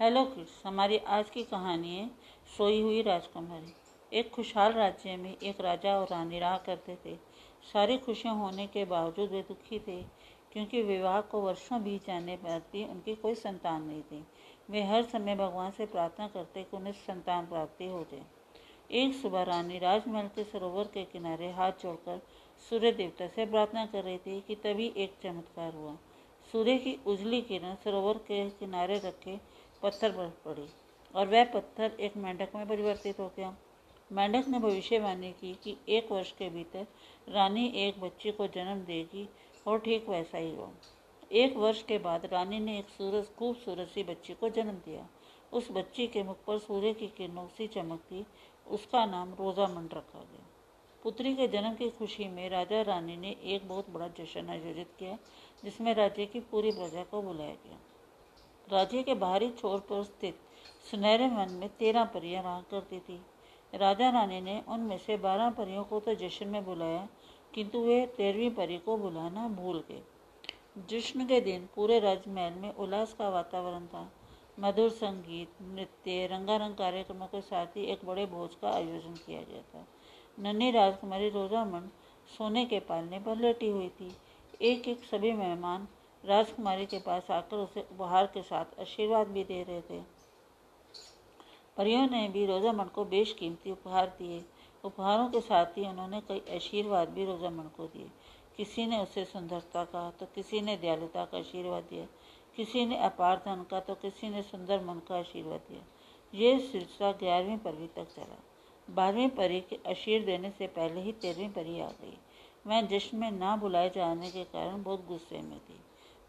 Hello kids हमारी आज की कहानी है, सोई हुई राजकुमारी। एक खुशहाल राज्य में एक राजा और रानी रहा करते थे। सारी खुशियाँ होने के बावजूद वे दुखी थे, क्योंकि विवाह को वर्षों बीत जाने पर भी उनकी कोई संतान नहीं थी। वे हर समय भगवान से प्रार्थना करते कि उन्हें संतान प्राप्ति हो जाए। एक सुबह रानी राजमहल के सरोवर के किनारे हाथ जोड़कर सूर्य देवता से प्रार्थना कर रही थी कि तभी एक चमत्कार हुआ। सूर्य की उजली किरण सरोवर के किनारे रखे पत्थर पर पड़ी। और वह पत्थर एक मेंढक में परिवर्तित हो गया। मेंढक ने भविष्यवाणी की कि एक वर्ष के भीतर रानी एक बच्चे को जन्म देगी और ठीक वैसा ही हुआ एक वर्ष के बाद रानी ने एक सूरज खूबसूरत सी बच्ची को जन्म दिया। उस बच्ची के मुख पर सूर्य की किरणों सी चमकती उसका नाम रोजामंड रखा गया। पुत्री के जन्म की खुशी में राजा रानी ने एक बहुत बड़ा जश्न आयोजित किया, जिसमें राज्य की पूरी प्रजा को बुलाया गया। राज्य के बाहरी छोर पर स्थित सुनहरे वन में तेरह परियाँ रहा करती थी। राजा रानी ने उनमें से बारह परियों को तो जश्न में बुलाया, किंतु वे तेरहवीं परी को बुलाना भूल गए। जश्न के दिन पूरे राजमहल में उल्लास का वातावरण था। मधुर संगीत, नृत्य, रंगारंग कार्यक्रमों के साथ ही एक बड़े भोज का आयोजन किया गया था। नन्ही राजकुमारी रोजामंड सोने के पालने पर लेटी हुई थी। एक एक सभी मेहमान राजकुमारी के पास आकर उसे उपहार के साथ आशीर्वाद भी दे रहे थे। परियों ने भी रोजामंड को बेशकीमती उपहार दिए। उपहारों के साथ ही उन्होंने कई आशीर्वाद भी रोजामंड को दिए। किसी ने उसे सुंदरता का तो किसी ने दयालुता का आशीर्वाद दिया। किसी ने अपार धन का तो किसी ने सुंदर मन का आशीर्वाद दिया। ये सिलसिला ग्यारहवीं परी तक चला। बारहवीं परी के आशीर्व देने से पहले ही तेरहवीं परी आ गई। मैं जश्न में ना बुलाए जाने के कारण बहुत गुस्से में थी।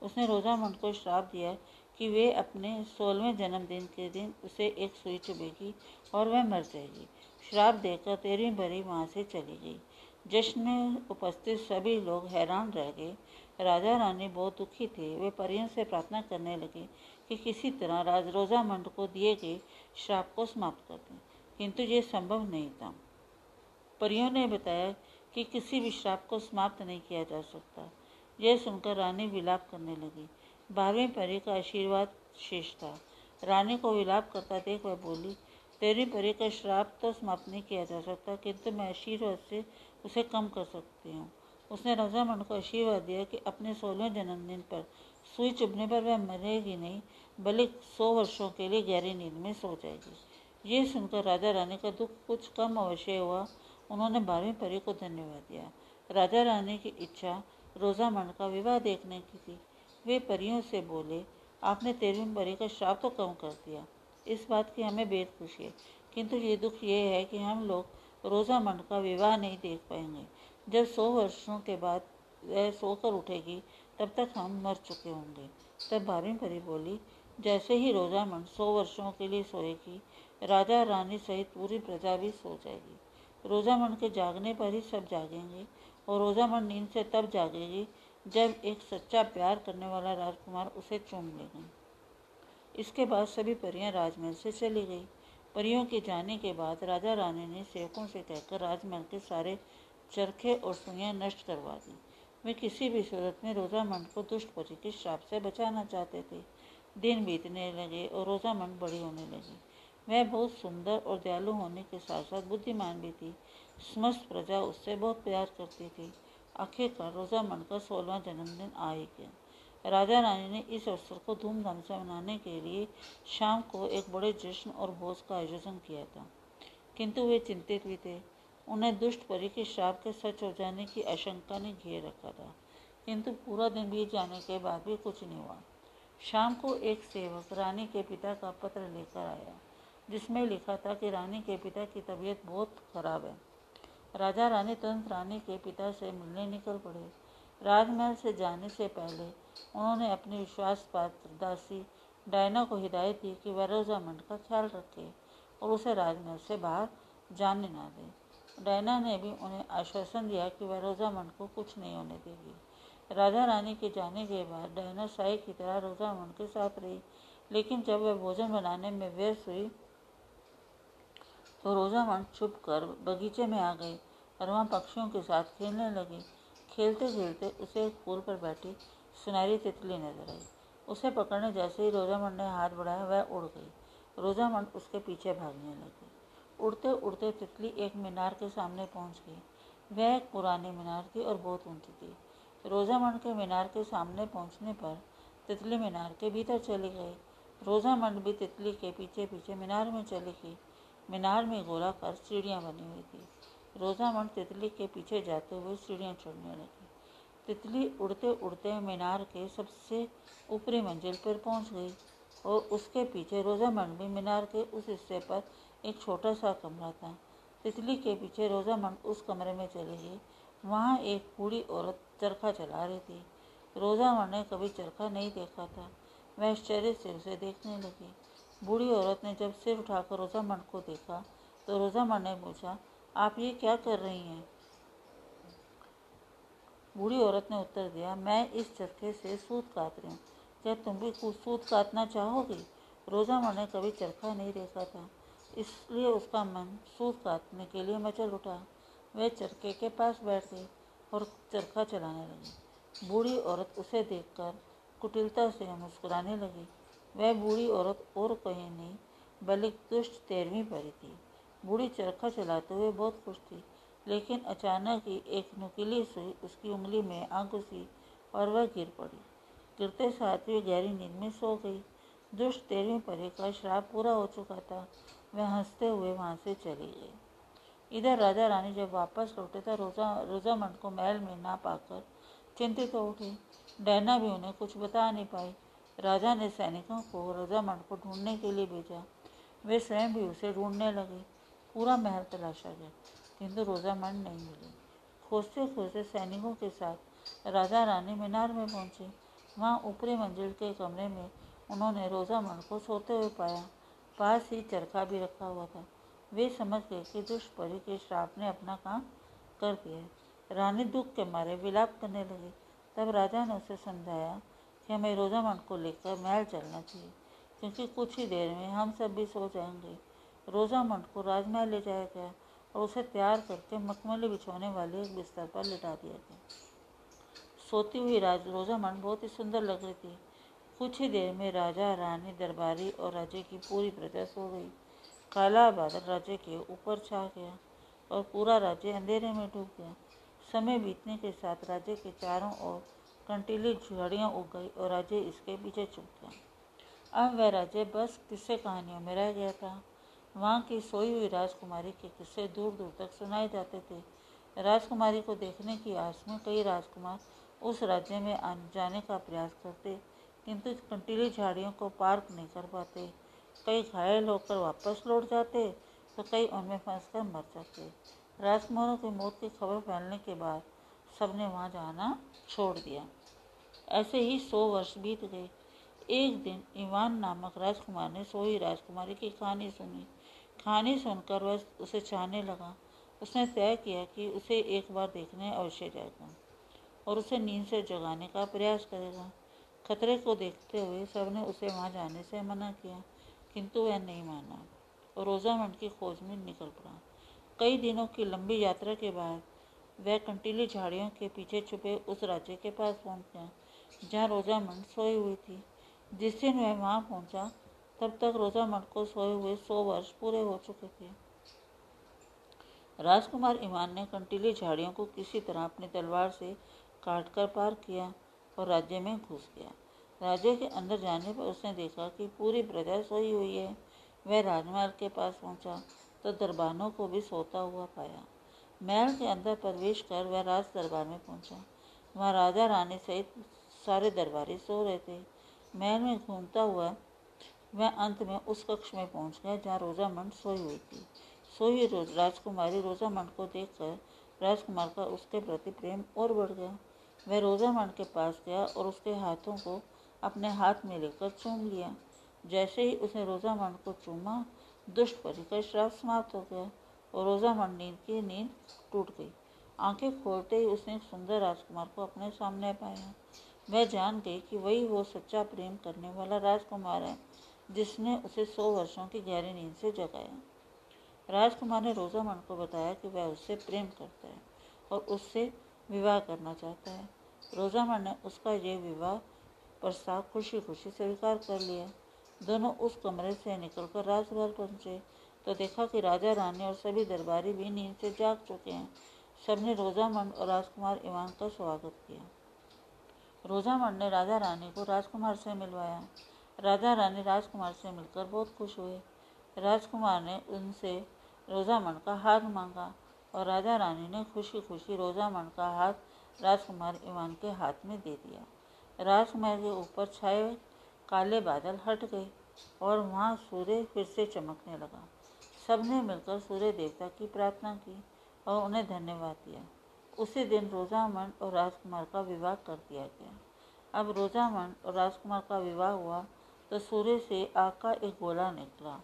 उसने रोजामंड को श्राप दिया कि वे अपने सोलहवें जन्मदिन के दिन उसे एक सुई चुभेगी और वह मर जाएगी। श्राप देकर तेरहवीं भरी वहाँ से चली गई। जश्न में उपस्थित सभी लोग हैरान रह गए। राजा रानी बहुत दुखी थे। वे परियों से प्रार्थना करने लगे कि किसी तरह राज रोजामंड को दिए गए श्राप को समाप्त कर दें। किंतु ये संभव नहीं था। परियों ने बताया कि किसी भी श्राप को समाप्त नहीं किया जा सकता। यह सुनकर रानी विलाप करने लगी। बारहवीं परी का आशीर्वाद शेष था। रानी को विलाप करता देख वह बोली, तेरी परी का श्राप तो समाप्त नहीं किया जा सकता, किंतु मैं आशीर्वाद से उसे कम कर सकती हूँ। उसने रजामंड को आशीर्वाद दिया कि अपने सोलहवें जन्मदिन पर सुई चुभने पर वह मरेगी नहीं, बल्कि सौ वर्षों के लिए गहरी नींद में सो जाएगी। ये सुनकर राजा रानी का दुख कुछ कम अवश्य हुआ। उन्होंने बारहवीं परी को धन्यवाद दिया। राजा रानी की इच्छा रोजामंड का विवाह देखने की थी। वे परियों से बोले, आपने तेरहवीं परी का श्राप तो कम कर दिया। इस बात की हमें बेहद खुशी है। किंतु ये दुख ये है कि हम लोग रोजामंड का विवाह नहीं देख पाएँगे। जब सौ वर्षों के बाद वह सोकर उठेगी, तब तक हम मर चुके होंगे। तब बारहवीं परी बोली, जैसे ही रोजामंड सौ वर्षों के लिए सोएगी, राजा रानी सहित पूरी प्रजा भी सो जाएगी। रोजामंड के जागने पर ही सब जागेंगे। और रोजामंद नींद से तब जागेगी जब एक सच्चा प्यार करने वाला राजकुमार उसे चूम लेगा। इसके बाद सभी परियाँ राजमहल से चली गई। परियों के जाने के बाद राजा रानी ने सेवकों से कहकर राजमहल के सारे चरखे और सुइयाँ नष्ट करवा दी। वे किसी भी सूरत में रोजामंड को दुष्ट परी के श्राप से बचाना चाहते थे। दिन बीतने लगे और रोजामंड बड़ी होने लगी। वह बहुत सुंदर और दयालु होने के साथ साथ बुद्धिमान भी थी। समस्त प्रजा उससे बहुत प्यार करती थी। आखिरकार रोजामंड का सोलवा जन्मदिन आ ही गया राजा रानी ने इस अवसर को धूमधाम से मनाने के लिए शाम को एक बड़े जश्न और भोज का आयोजन किया था। किंतु वे चिंतित भी थे। उन्हें दुष्ट परी के श्राप के सच हो जाने की आशंका ने घेर रखा था। किंतु पूरा दिन बीत जाने के बाद भी कुछ नहीं हुआ। शाम को एक सेवक रानी के पिता का पत्र लेकर आया। जिसमें लिखा था कि रानी के पिता की तबीयत बहुत खराब है। राजा रानी तुरंत रानी के पिता से मिलने निकल पड़े। राजमहल से जाने से पहले उन्होंने अपनी विश्वास पात्र दासी डायना को हिदायत दी कि वह रोजामंड का ख्याल रखे और उसे राजमहल से बाहर जाने ना दे। डायना ने भी उन्हें आश्वासन दिया कि वह रोजामंड को कुछ नहीं होने देगी। राजा रानी के जाने के बाद डायना शाही की तरह रोजामंड के साथ रही, लेकिन जब वह भोजन बनाने में व्यस्त हुई तो रोजामंड छुप कर बगीचे में आ गई। और वहाँ पक्षियों के साथ खेलने लगी। खेलते खेलते उसे एक फूल पर बैठी सुनहरी तितली नज़र आई। उसे पकड़ने जैसे ही रोजामंड ने हाथ बढ़ाया, वह उड़ गई। रोजामंड उसके पीछे भागने लगी। उड़ते उड़ते तितली एक मीनार के सामने पहुँच गई। वह एक पुरानी मीनार थी और बहुत ऊँची थी। रोजामंड के मीनार के सामने पहुँचने पर तितली मीनार के भीतर चली गई। रोजामंड भी तितली के पीछे पीछे मीनार में चली गई। मीनार में गोलाकार सीढ़ियाँ बनी हुई थी। रोजामंड तितली के पीछे जाते हुए सीढ़ियाँ चढ़ने लगी। तितली उड़ते उड़ते मीनार के सबसे ऊपरी मंजिल पर पहुँच गई और उसके पीछे रोजामंड भी मीनार के उस हिस्से पर एक छोटा सा कमरा था। तितली के पीछे रोजामंड उस कमरे में चली गई वहाँ एक बूढ़ी औरत चरखा चला रही थी। रोजामंड ने कभी चरखा नहीं देखा था। वह आश्चर्य से उसे देखने लगी। बूढ़ी औरत ने जब सिर उठाकर रोजामंड को देखा तो रोजामंड ने पूछा, आप ये क्या कर रही हैं? बूढ़ी औरत ने उत्तर दिया, मैं इस चरखे से सूत काट रही हूँ। क्या तुम भी कुछ सूत काटना चाहोगी? रोजामंड ने कभी चरखा नहीं देखा था, इसलिए उसका मन सूत काटने के लिए मचल उठा। वह चरखे के पास बैठ गई और चरखा चलाने लगी। बूढ़ी औरत उसे देखकर कुटिलता से मुस्कुराने लगी। वह बूढ़ी औरत और कहीं, नहीं बल्कि दुष्ट तेरहवीं परी थी। बूढ़ी चरखा चलाते हुए बहुत खुश थी, लेकिन अचानक ही एक नुकीली सुई उसकी उंगली में आ घुसी और वह गिर पड़ी। गिरते साथ ही गहरी नींद में सो गई। दुष्ट तेरहवीं परी का श्राप पूरा हो चुका था। वह हँसते हुए वहाँ से चली गई। इधर राजा रानी जब वापस लौटे तो रोजा, रोजामंड को महल में ना पाकर चिंतित हो उठी। डैना भी उन्हें कुछ बता नहीं पाई। राजा ने सैनिकों को रोजामंड को ढूँढने के लिए भेजा। वे स्वयं भी उसे ढूँढने लगे। पूरा महल तलाशा गया। किंतु रोजामंड नहीं मिली। खोजते खोजते सैनिकों के साथ राजा रानी मीनार में पहुँचे। वहाँ ऊपरी मंजिल के कमरे में उन्होंने रोजामंड को सोते हुए पाया। पास ही चरखा भी रखा हुआ था। वे समझ गए कि दुष्परी के श्राप ने अपना काम कर दिया रानी दुख के मारे विलाप करने लगी। तब राजा ने उसे समझाया कि हमें रोजामंड को लेकर महल चलना चाहिए, क्योंकि कुछ ही देर में हम सब भी सो जाएँगे। रोजामंड को राजमहल ले जाया गया और उसे तैयार करके मखमली बिछाने वाले एक बिस्तर पर लिटा दिया गया। सोती हुई राज रोजामंड बहुत ही सुंदर लग रही थी। कुछ ही देर में राजा, रानी, दरबारी और राज्य की पूरी प्रजा सो गई। काला बादल राज्य के ऊपर छा गया और पूरा राज्य अंधेरे में डूब गया। समय बीतने के साथ राज्य के चारों ओर कंटीली झाड़ियाँ उग गई और राज्य इसके पीछे छुप गया अब वह राजे, बस किस्से कहानियों में रह गया था। वहाँ की सोई हुई राजकुमारी के किस्से दूर दूर तक सुनाए जाते थे। राजकुमारी को देखने की आस में कई राजकुमार उस राज्य में आने जाने का प्रयास करते, किंतु कंटीली झाड़ियों को पार नहीं कर पाते। कई घायल होकर वापस लौट जाते तो कई उनमें फंस कर मर जाते। राजकुमारों की मौत की खबर फैलने के बाद सबने वहाँ जाना छोड़ दिया। ऐसे ही सौ वर्ष बीत गए। एक दिन ईमान नामक राजकुमार ने सोई राजकुमारी की कहानी सुनी। कहानी सुनकर वह उसे चाहने लगा। उसने तय किया कि उसे एक बार देखने अवश्य जाएगा और उसे नींद से जगाने का प्रयास करेगा। खतरे को देखते हुए सबने उसे वहाँ जाने से मना किया, किंतु वह नहीं माना और रोजामंड की खोज में निकल पड़ा। कई दिनों की लंबी यात्रा के बाद वह कंटीली झाड़ियों के पीछे छुपे उस राज्य के पास पहुँच गया। जहाँ रोजामंड सोई हुई थी, जिस दिन वह वहाँ पहुँचा, तब तक रोजामंड को सोए हुए सौ वर्ष पूरे हो चुके थे। राजकुमार ईमान ने कंटीली झाड़ियों को किसी तरह अपनी तलवार से काट कर पार किया और राज्य में घुस गया। राज्य के अंदर जाने पर उसने देखा कि पूरी प्रजा सोई हुई है। वह राजमहल के पास पहुँचा तो दरबानों को भी सोता हुआ पाया। महल के अंदर प्रवेश कर वह राज दरबार में पहुँचा। वहाँ राजा रानी सहित सारे दरबारी सो रहे थे। महल में घूमता हुआ वह अंत में उस कक्ष में पहुँच गया जहाँ रोजामंड सोई हुई थी। सोई हुई राजकुमारी रोजामंड को देखकर राजकुमार का उसके प्रति प्रेम और बढ़ गया। वह रोजामंड के पास गया और उसके हाथों को अपने हाथ में लेकर चूम लिया। जैसे ही उसने रोजामंड को चूमा, दुष्ट परी का श्राप समाप्त हो गया और रोजामंड नींद की नींद टूट गई। आँखें खोलते ही उसने सुंदर राजकुमार को अपने सामने पाया। वह जान गई कि वही वो सच्चा प्रेम करने वाला राजकुमार है, जिसने उसे सौ वर्षों की गहरी नींद से जगाया। राजकुमार ने रोजामंड को बताया कि वह उससे प्रेम करता है और उससे विवाह करना चाहता है। रोजामंड ने उसका ये विवाह प्रस्ताव खुशी खुशी स्वीकार कर लिया। दोनों उस कमरे से निकलकर राजमहल पहुँचे। तो देखा कि राजा, रानी और सभी दरबारी भी नींद से जाग चुके हैं। सबने रोजामंड और राजकुमार इवान का स्वागत किया। रोजामंड ने राजा रानी को राजकुमार से मिलवाया। राजा रानी राजकुमार से मिलकर बहुत खुश हुए। राजकुमार ने उनसे रोजामंड का हाथ मांगा और राजा रानी ने खुशी खुशी रोजामंड का हाथ राजकुमार इवान के हाथ में दे दिया। राजकुमार के ऊपर छाए काले बादल हट गए और वहाँ सूर्य फिर से चमकने लगा। सबने मिलकर सूर्य देवता की प्रार्थना की और उन्हें धन्यवाद दिया। उसी दिन रोजामन और राजकुमार का विवाह कर दिया गया। अब रोजामन और राजकुमार का विवाह हुआ तो सूर्य से आग का एक गोला निकला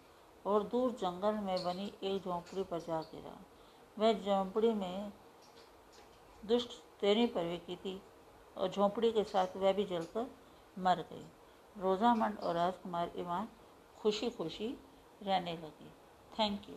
और दूर जंगल में बनी एक झोंपड़ी पर जा गिरा। वह झोंपड़ी में दुष्ट तेरी परवी की थी और झोंपड़ी के साथ वह भी जलकर मर गई। रोजामंड और राजकुमार ईमान खुशी खुशी रहने लगे। Thank you.